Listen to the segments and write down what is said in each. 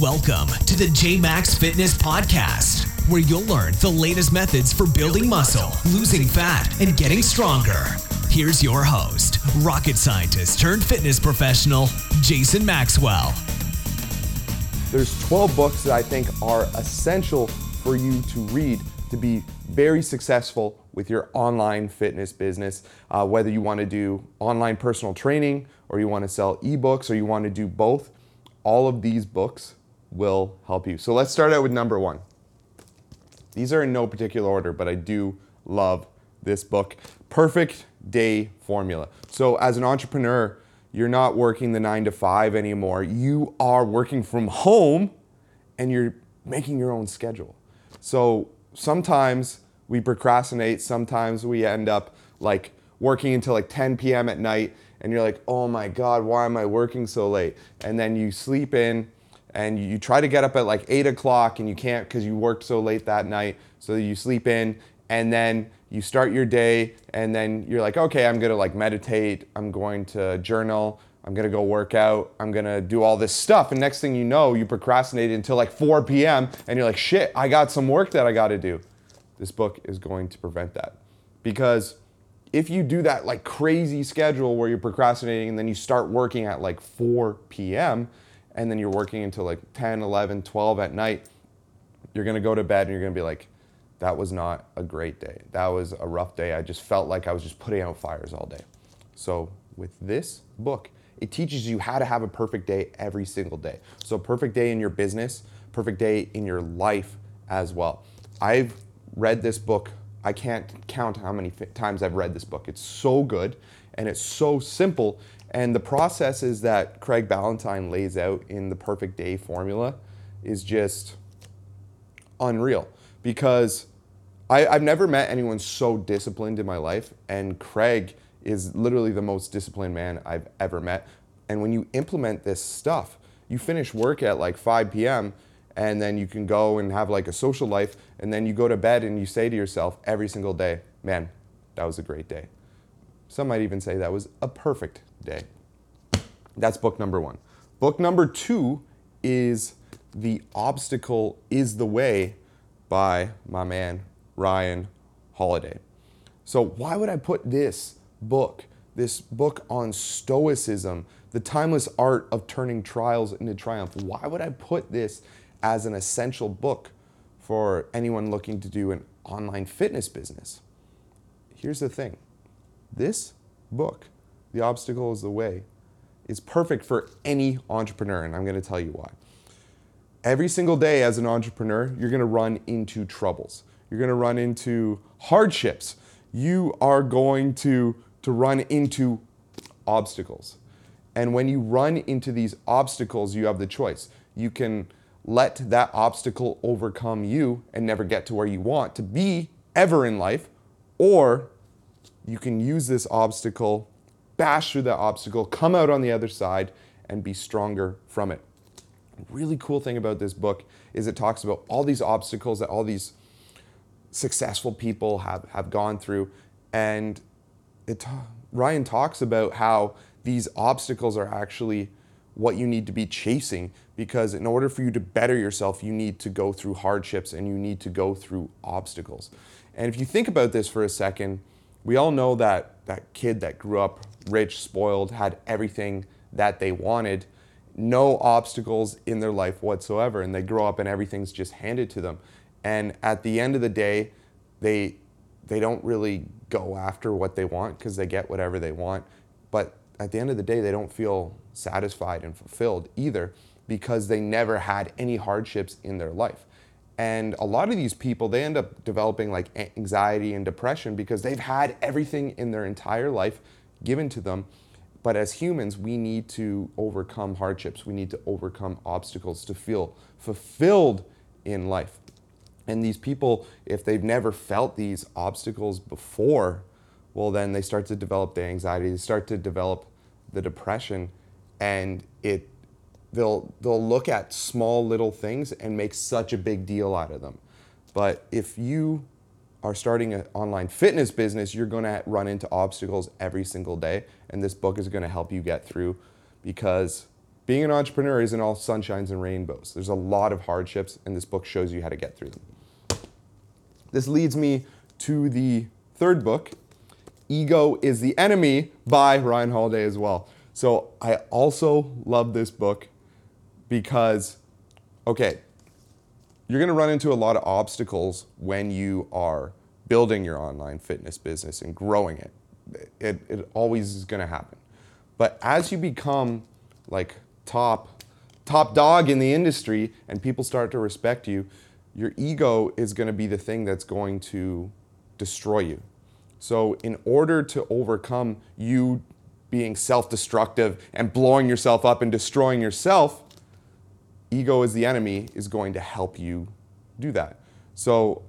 Welcome to the J Max Fitness Podcast, where you'll learn the latest methods for building muscle, losing fat, and getting stronger. Here's your host, rocket scientist turned fitness professional, Jason Maxwell. There's 12 books that I think are essential for you to read to be very successful with your online fitness business. Uh, whether you want to do online personal training or you want to sell ebooks or you want to do both, all of these books will help you. So let's start out with number one. These are in no particular order, but I do love this book Perfect Day Formula. So, as an entrepreneur, you're not working the nine to five anymore. You are working from home and you're making your own schedule. So, sometimes we procrastinate, sometimes we end up like working until like 10 p.m. at night and you're like, oh my God, why am I working so late? And then you sleep in and you try to get up at like eight o'clock and you can't because you worked so late that night. So you sleep in and then you start your day and then you're like, okay, I'm gonna like meditate, I'm going to journal, I'm gonna go work out, I'm gonna do all this stuff. And next thing you know, you procrastinate until like 4 p.m. and you're like, shit, I got some work that I gotta do. This book is going to prevent that. Because if you do that like crazy schedule where you're procrastinating and then you start working at like 4 p.m., and then you're working until like 10, 11, 12 at night, you're gonna go to bed and you're gonna be like, that was not a great day. That was a rough day. I just felt like I was just putting out fires all day. So, with this book, it teaches you how to have a perfect day every single day. So, perfect day in your business, perfect day in your life as well. I've read this book. I can't count how many times I've read this book. It's so good and it's so simple and the processes that Craig Ballantyne lays out in the perfect day formula is just unreal because I, have never met anyone so disciplined in my life. And Craig is literally the most disciplined man I've ever met. And when you implement this stuff, you finish work at like 5 p.m. and then you can go and have like a social life. And then you go to bed and you say to yourself every single day, man, that was a great day. Some might even say that was a perfect day. That's book number one. Book number two is The Obstacle is the Way by my man, Ryan Holiday. So, why would I put this book, this book on Stoicism, the timeless art of turning trials into triumph, why would I put this as an essential book for anyone looking to do an online fitness business? Here's the thing this book, The Obstacle is the Way, is perfect for any entrepreneur, and I'm going to tell you why. Every single day as an entrepreneur, you're going to run into troubles. You're going to run into hardships. You are going to, to run into obstacles. And when you run into these obstacles, you have the choice. You can let that obstacle overcome you and never get to where you want to be ever in life, or you can use this obstacle bash through that obstacle, come out on the other side, and be stronger from it. really cool thing about this book is it talks about all these obstacles that all these successful people have, have gone through. And it, Ryan talks about how these obstacles are actually what you need to be chasing because in order for you to better yourself, you need to go through hardships and you need to go through obstacles. And if you think about this for a second, we all know that that kid that grew up rich, spoiled, had everything that they wanted, no obstacles in their life whatsoever, and they grow up and everything's just handed to them. And at the end of the day, they they don't really go after what they want because they get whatever they want. But at the end of the day, they don't feel satisfied and fulfilled either because they never had any hardships in their life. And a lot of these people, they end up developing like anxiety and depression because they've had everything in their entire life given to them. But as humans, we need to overcome hardships. We need to overcome obstacles to feel fulfilled in life. And these people, if they've never felt these obstacles before, well, then they start to develop the anxiety, they start to develop the depression, and it they'll they'll look at small little things and make such a big deal out of them. But if you are starting an online fitness business, you're going to run into obstacles every single day, and this book is going to help you get through because being an entrepreneur isn't all sunshines and rainbows. There's a lot of hardships, and this book shows you how to get through them. This leads me to the third book, Ego is the Enemy by Ryan Holiday as well. So I also love this book because, okay, you're going to run into a lot of obstacles when you are building your online fitness business and growing it. It, it always is going to happen. But as you become like top top dog in the industry and people start to respect you, your ego is going to be the thing that's going to destroy you. So in order to overcome you being self-destructive and blowing yourself up and destroying yourself, ego is the enemy is going to help you do that. So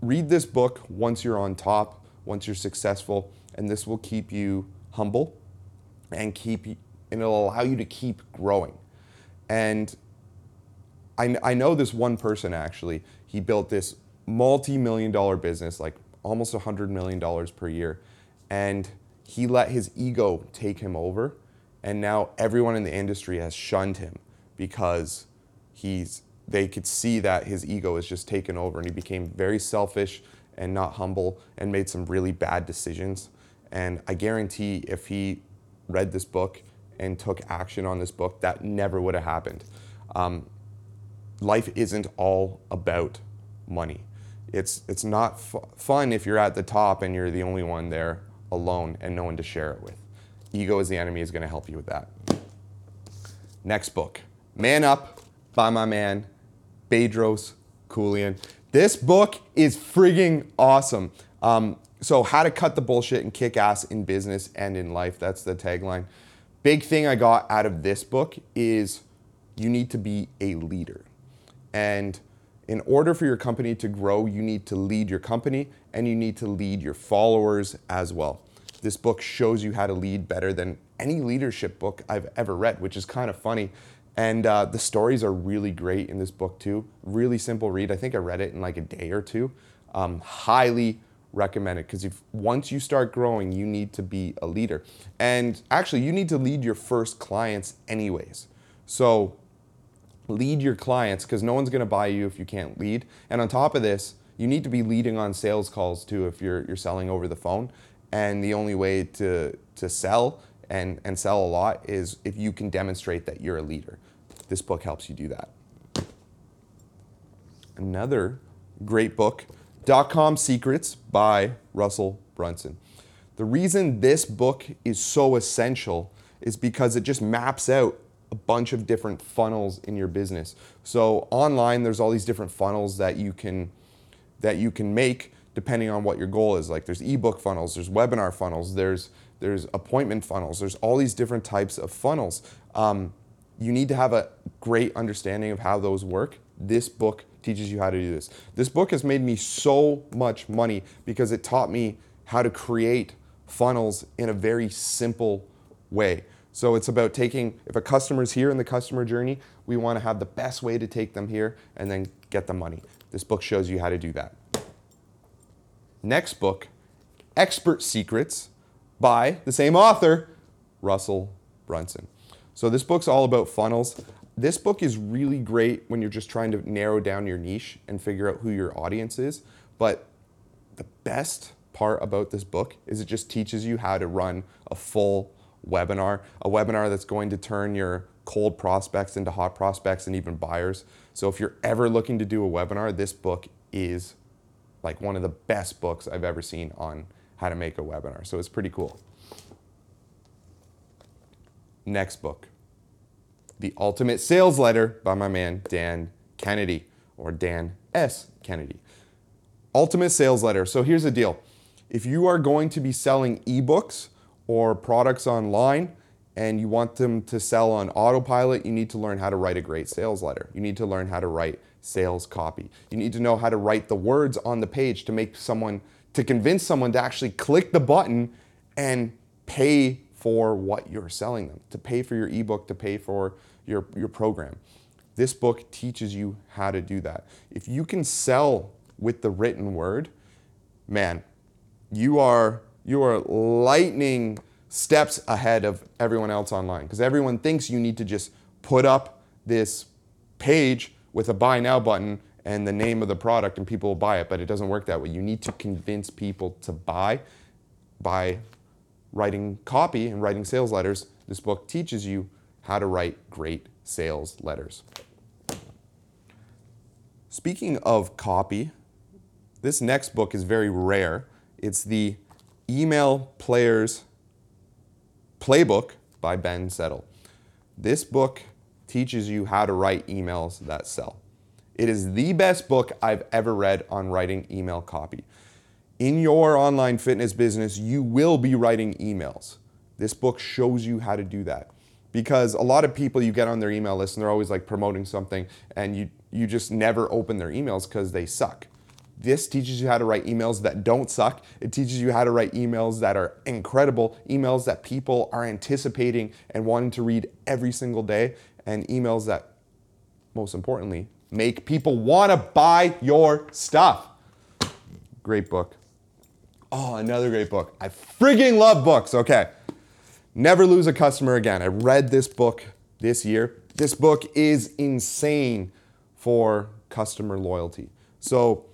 read this book once you're on top, once you're successful, and this will keep you humble and keep and it'll allow you to keep growing. And I, I know this one person actually. He built this multi-million dollar business, like almost a $100 million per year. And he let his ego take him over. And now everyone in the industry has shunned him because he's they could see that his ego is just taken over and he became very selfish and not humble and made some really bad decisions. And I guarantee if he read this book and took action on this book, that never would have happened. Um, life isn't all about money. It's, it's not fun if you're at the top and you're the only one there alone and no one to share it with. Ego is the enemy is going to help you with that. Next book, Man Up by my man, Bedros Keuilian. This book is frigging awesome. Um, so, how to cut the bullshit and kick ass in business and in life. That's the tagline. Big thing I got out of this book is you need to be a leader. And in order for your company to grow, you need to lead your company and you need to lead your followers as well. This book shows you how to lead better than any leadership book I've ever read, which is kind of funny. And uh, the stories are really great in this book too. Really simple read. I think I read it in like a day or two. Um, highly recommend it because if once you start growing, you need to be a leader. And actually, you need to lead your first clients anyways. So lead your clients because no one's going to buy you if you can't lead. And on top of this, you need to be leading on sales calls too if you're you're selling over the phone. And the only way to to sell and and sell a lot is if you can demonstrate that you're a leader. This book helps you do that. Another great book Dot Com Secrets by Russell Brunson. The reason this book is so essential is because it just maps out a bunch of different funnels in your business. So online there's all these different funnels that you can that you can make depending on what your goal is. Like there's ebook funnels, there's webinar funnels, there's there's appointment funnels, there's all these different types of funnels. Um, you need to have a great understanding of how those work. This book teaches you how to do this. This book has made me so much money because it taught me how to create funnels in a very simple way. So it's about taking, if a customer's here in the customer journey, we want to have the best way to take them here and then get the money. This book shows you how to do that. Next book, Expert Secrets by the same author, Russell Brunson. So this book's all about funnels. This book is really great when you're just trying to narrow down your niche and figure out who your audience is. But the best part about this book is it just teaches you how to run a full webinar, a webinar that's going to turn your cold prospects into hot prospects and even buyers. So if you're ever looking to do a webinar, this book is like one of the best books I've ever seen on how to make a webinar. So it's pretty cool. Next book the Ultimate Sales Letter by my man Dan Kennedy or Dan S. Kennedy. Ultimate Sales Letter. So here's the deal if you are going to be selling ebooks or products online and you want them to sell on autopilot, you need to learn how to write a great sales letter. You need to learn how to write sales copy. You need to know how to write the words on the page to make someone, to convince someone to actually click the button and pay for what you're selling them, to pay for your ebook, to pay for your, your program. This book teaches you how to do that. If you can sell with the written word, man, you are you are lightning steps ahead of everyone else online because everyone thinks you need to just put up this page with a buy now button and the name of the product and people will buy it, but it doesn't work that way. You need to convince people to buy by writing copy and writing sales letters. This book teaches you how to write great sales letters. Speaking of copy, this next book is very rare. It's the Email Players Playbook by Ben Settle. This book teaches you how to write emails that sell. It is the best book I've ever read on writing email copy. In your online fitness business, you will be writing emails. This book shows you how to do that. Because a lot of people you get on their email list and they're always like promoting something and you you just never open their emails because they suck. This teaches you how to write emails that don't suck. It teaches you how to write emails that are incredible, emails that people are anticipating and wanting to read every single day, and emails that, most importantly, make people want to buy your stuff. Great book. Oh, another great book. I frigging love books. Okay. Never Lose a Customer Again. I read this book this year. This book is insane for customer loyalty. So,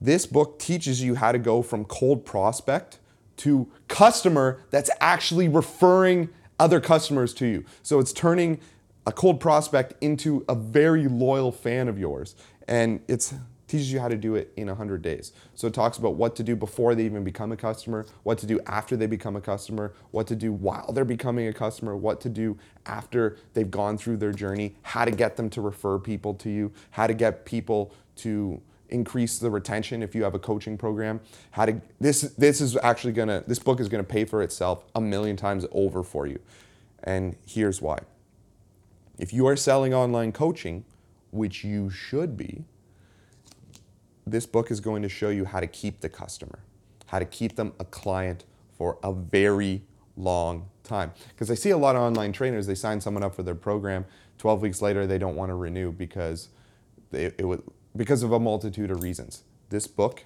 this book teaches you how to go from cold prospect to customer that's actually referring other customers to you. So, it's turning a cold prospect into a very loyal fan of yours. And it's teaches you how to do it in 100 days. So it talks about what to do before they even become a customer, what to do after they become a customer, what to do while they're becoming a customer, what to do after they've gone through their journey, how to get them to refer people to you, how to get people to increase the retention if you have a coaching program how to this this is actually going to this book is going to pay for itself a million times over for you and here's why if you are selling online coaching which you should be this book is going to show you how to keep the customer, how to keep them a client for a very long time. Because I see a lot of online trainers, they sign someone up for their program, 12 weeks later they don't want to renew because they, it would, because of a multitude of reasons. This book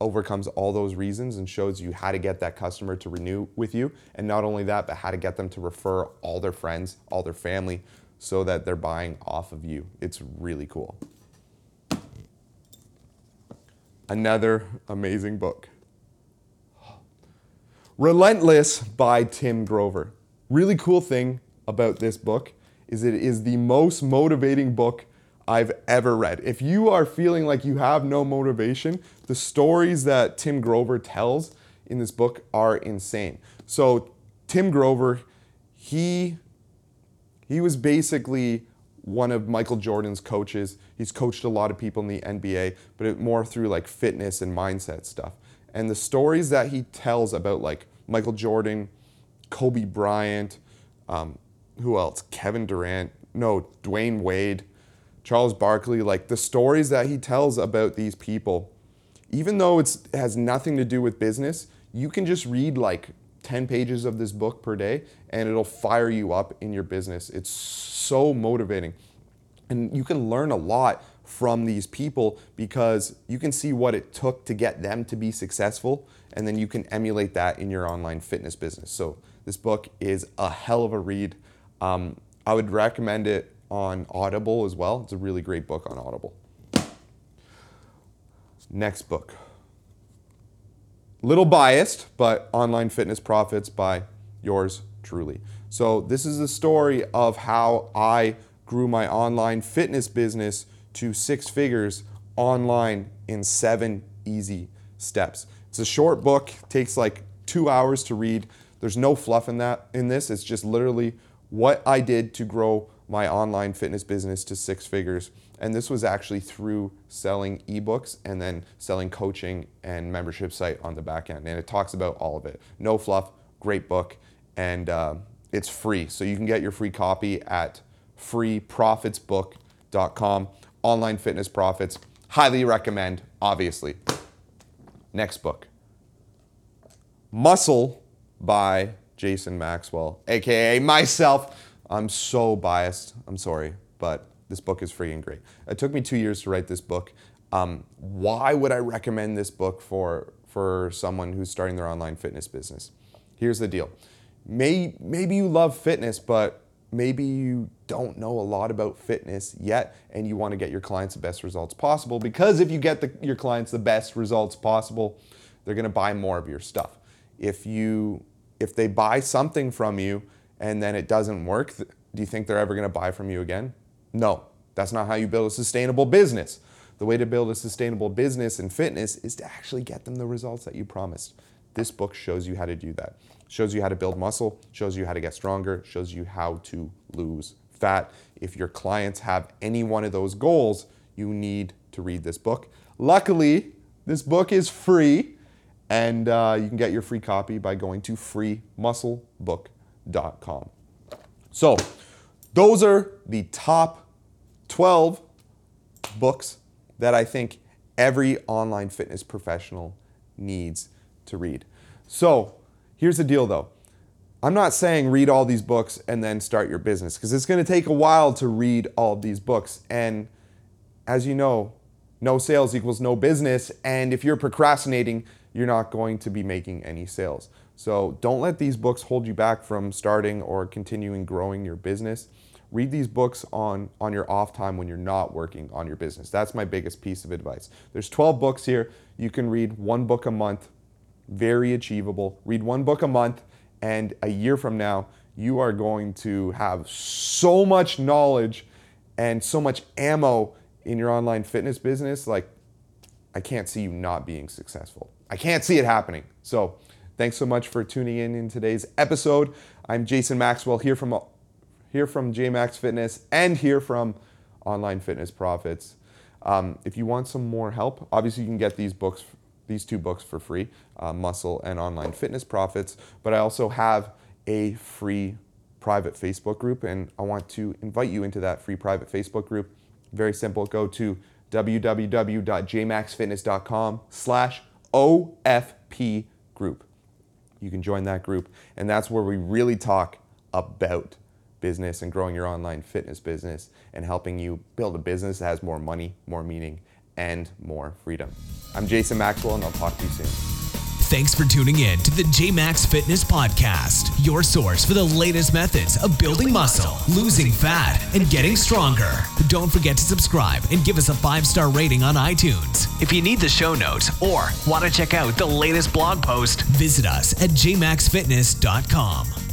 overcomes all those reasons and shows you how to get that customer to renew with you. And not only that, but how to get them to refer all their friends, all their family, so that they're buying off of you. It's really cool another amazing book. Relentless by Tim Grover. Really cool thing about this book is it is the most motivating book I've ever read. If you are feeling like you have no motivation, the stories that Tim Grover tells in this book are insane. So Tim Grover, he he was basically one of Michael Jordan's coaches. He's coached a lot of people in the NBA, but it more through like fitness and mindset stuff. And the stories that he tells about like Michael Jordan, Kobe Bryant, um, who else? Kevin Durant, no, Dwyane Wade, Charles Barkley, like the stories that he tells about these people, even though it has nothing to do with business, you can just read like 10 pages of this book per day and it'll fire you up in your business. It's so motivating. And you can learn a lot from these people because you can see what it took to get them to be successful and then you can emulate that in your online fitness business. So this book is a hell of a read. Um, I would recommend it on Audible as well. It's a really great book on Audible. Next book little biased, but Online Fitness Profits by yours truly. So, this is the story of how I grew my online fitness business to six figures online in seven easy steps. It's a short book, takes like two hours to read. There's no fluff in that in this. It's just literally what I did to grow my online fitness business to six figures. And this was actually through selling ebooks and then selling coaching and membership site on the back end. And it talks about all of it. No fluff, great book, and uh, it's free. So you can get your free copy at freeprofitsbook.com. Online fitness profits. Highly recommend, obviously. Next book Muscle by Jason Maxwell, aka myself. I'm so biased. I'm sorry, but this book is freaking great. It took me two years to write this book. Um, why would I recommend this book for, for someone who's starting their online fitness business? Here's the deal. May, maybe you love fitness, but maybe you don't know a lot about fitness yet and you want to get your clients the best results possible because if you get the, your clients the best results possible they're going to buy more of your stuff if you if they buy something from you and then it doesn't work do you think they're ever going to buy from you again no that's not how you build a sustainable business the way to build a sustainable business in fitness is to actually get them the results that you promised this book shows you how to do that shows you how to build muscle shows you how to get stronger shows you how to lose fat. If your clients have any one of those goals, you need to read this book. Luckily, this book is free, and uh, you can get your free copy by going to freemusclebook.com. So, those are the top 12 books that I think every online fitness professional needs to read. So, here's the deal though I'm not saying read all these books and then start your business because it's going to take a while to read all of these books. And as you know, no sales equals no business. And if you're procrastinating, you're not going to be making any sales. So don't let these books hold you back from starting or continuing growing your business. Read these books on, on your off time when you're not working on your business. That's my biggest piece of advice. There's 12 books here. You can read one book a month, very achievable. Read one book a month and a year from now, you are going to have so much knowledge and so much ammo in your online fitness business. Like, I can't see you not being successful. I can't see it happening. So, thanks so much for tuning in in today's episode. I'm Jason Maxwell here from here from JMax Fitness and hear from Online Fitness Profits. Um, if you want some more help, obviously you can get these books these two books for free uh, Muscle and Online Fitness Profits. But I also have a free private Facebook group, and I want to invite you into that free private Facebook group. Very simple. Go to www.jmaxfitness.com slash OFP group. You can join that group, and that's where we really talk about business and growing your online fitness business and helping you build a business that has more money, more meaning, and more freedom. I'm Jason Maxwell, and I'll talk to you soon. Thanks for tuning in to the JMax Fitness Podcast, your source for the latest methods of building muscle, losing fat, and getting stronger. Don't forget to subscribe and give us a five star rating on iTunes. If you need the show notes or want to check out the latest blog post, visit us at jmaxfitness.com.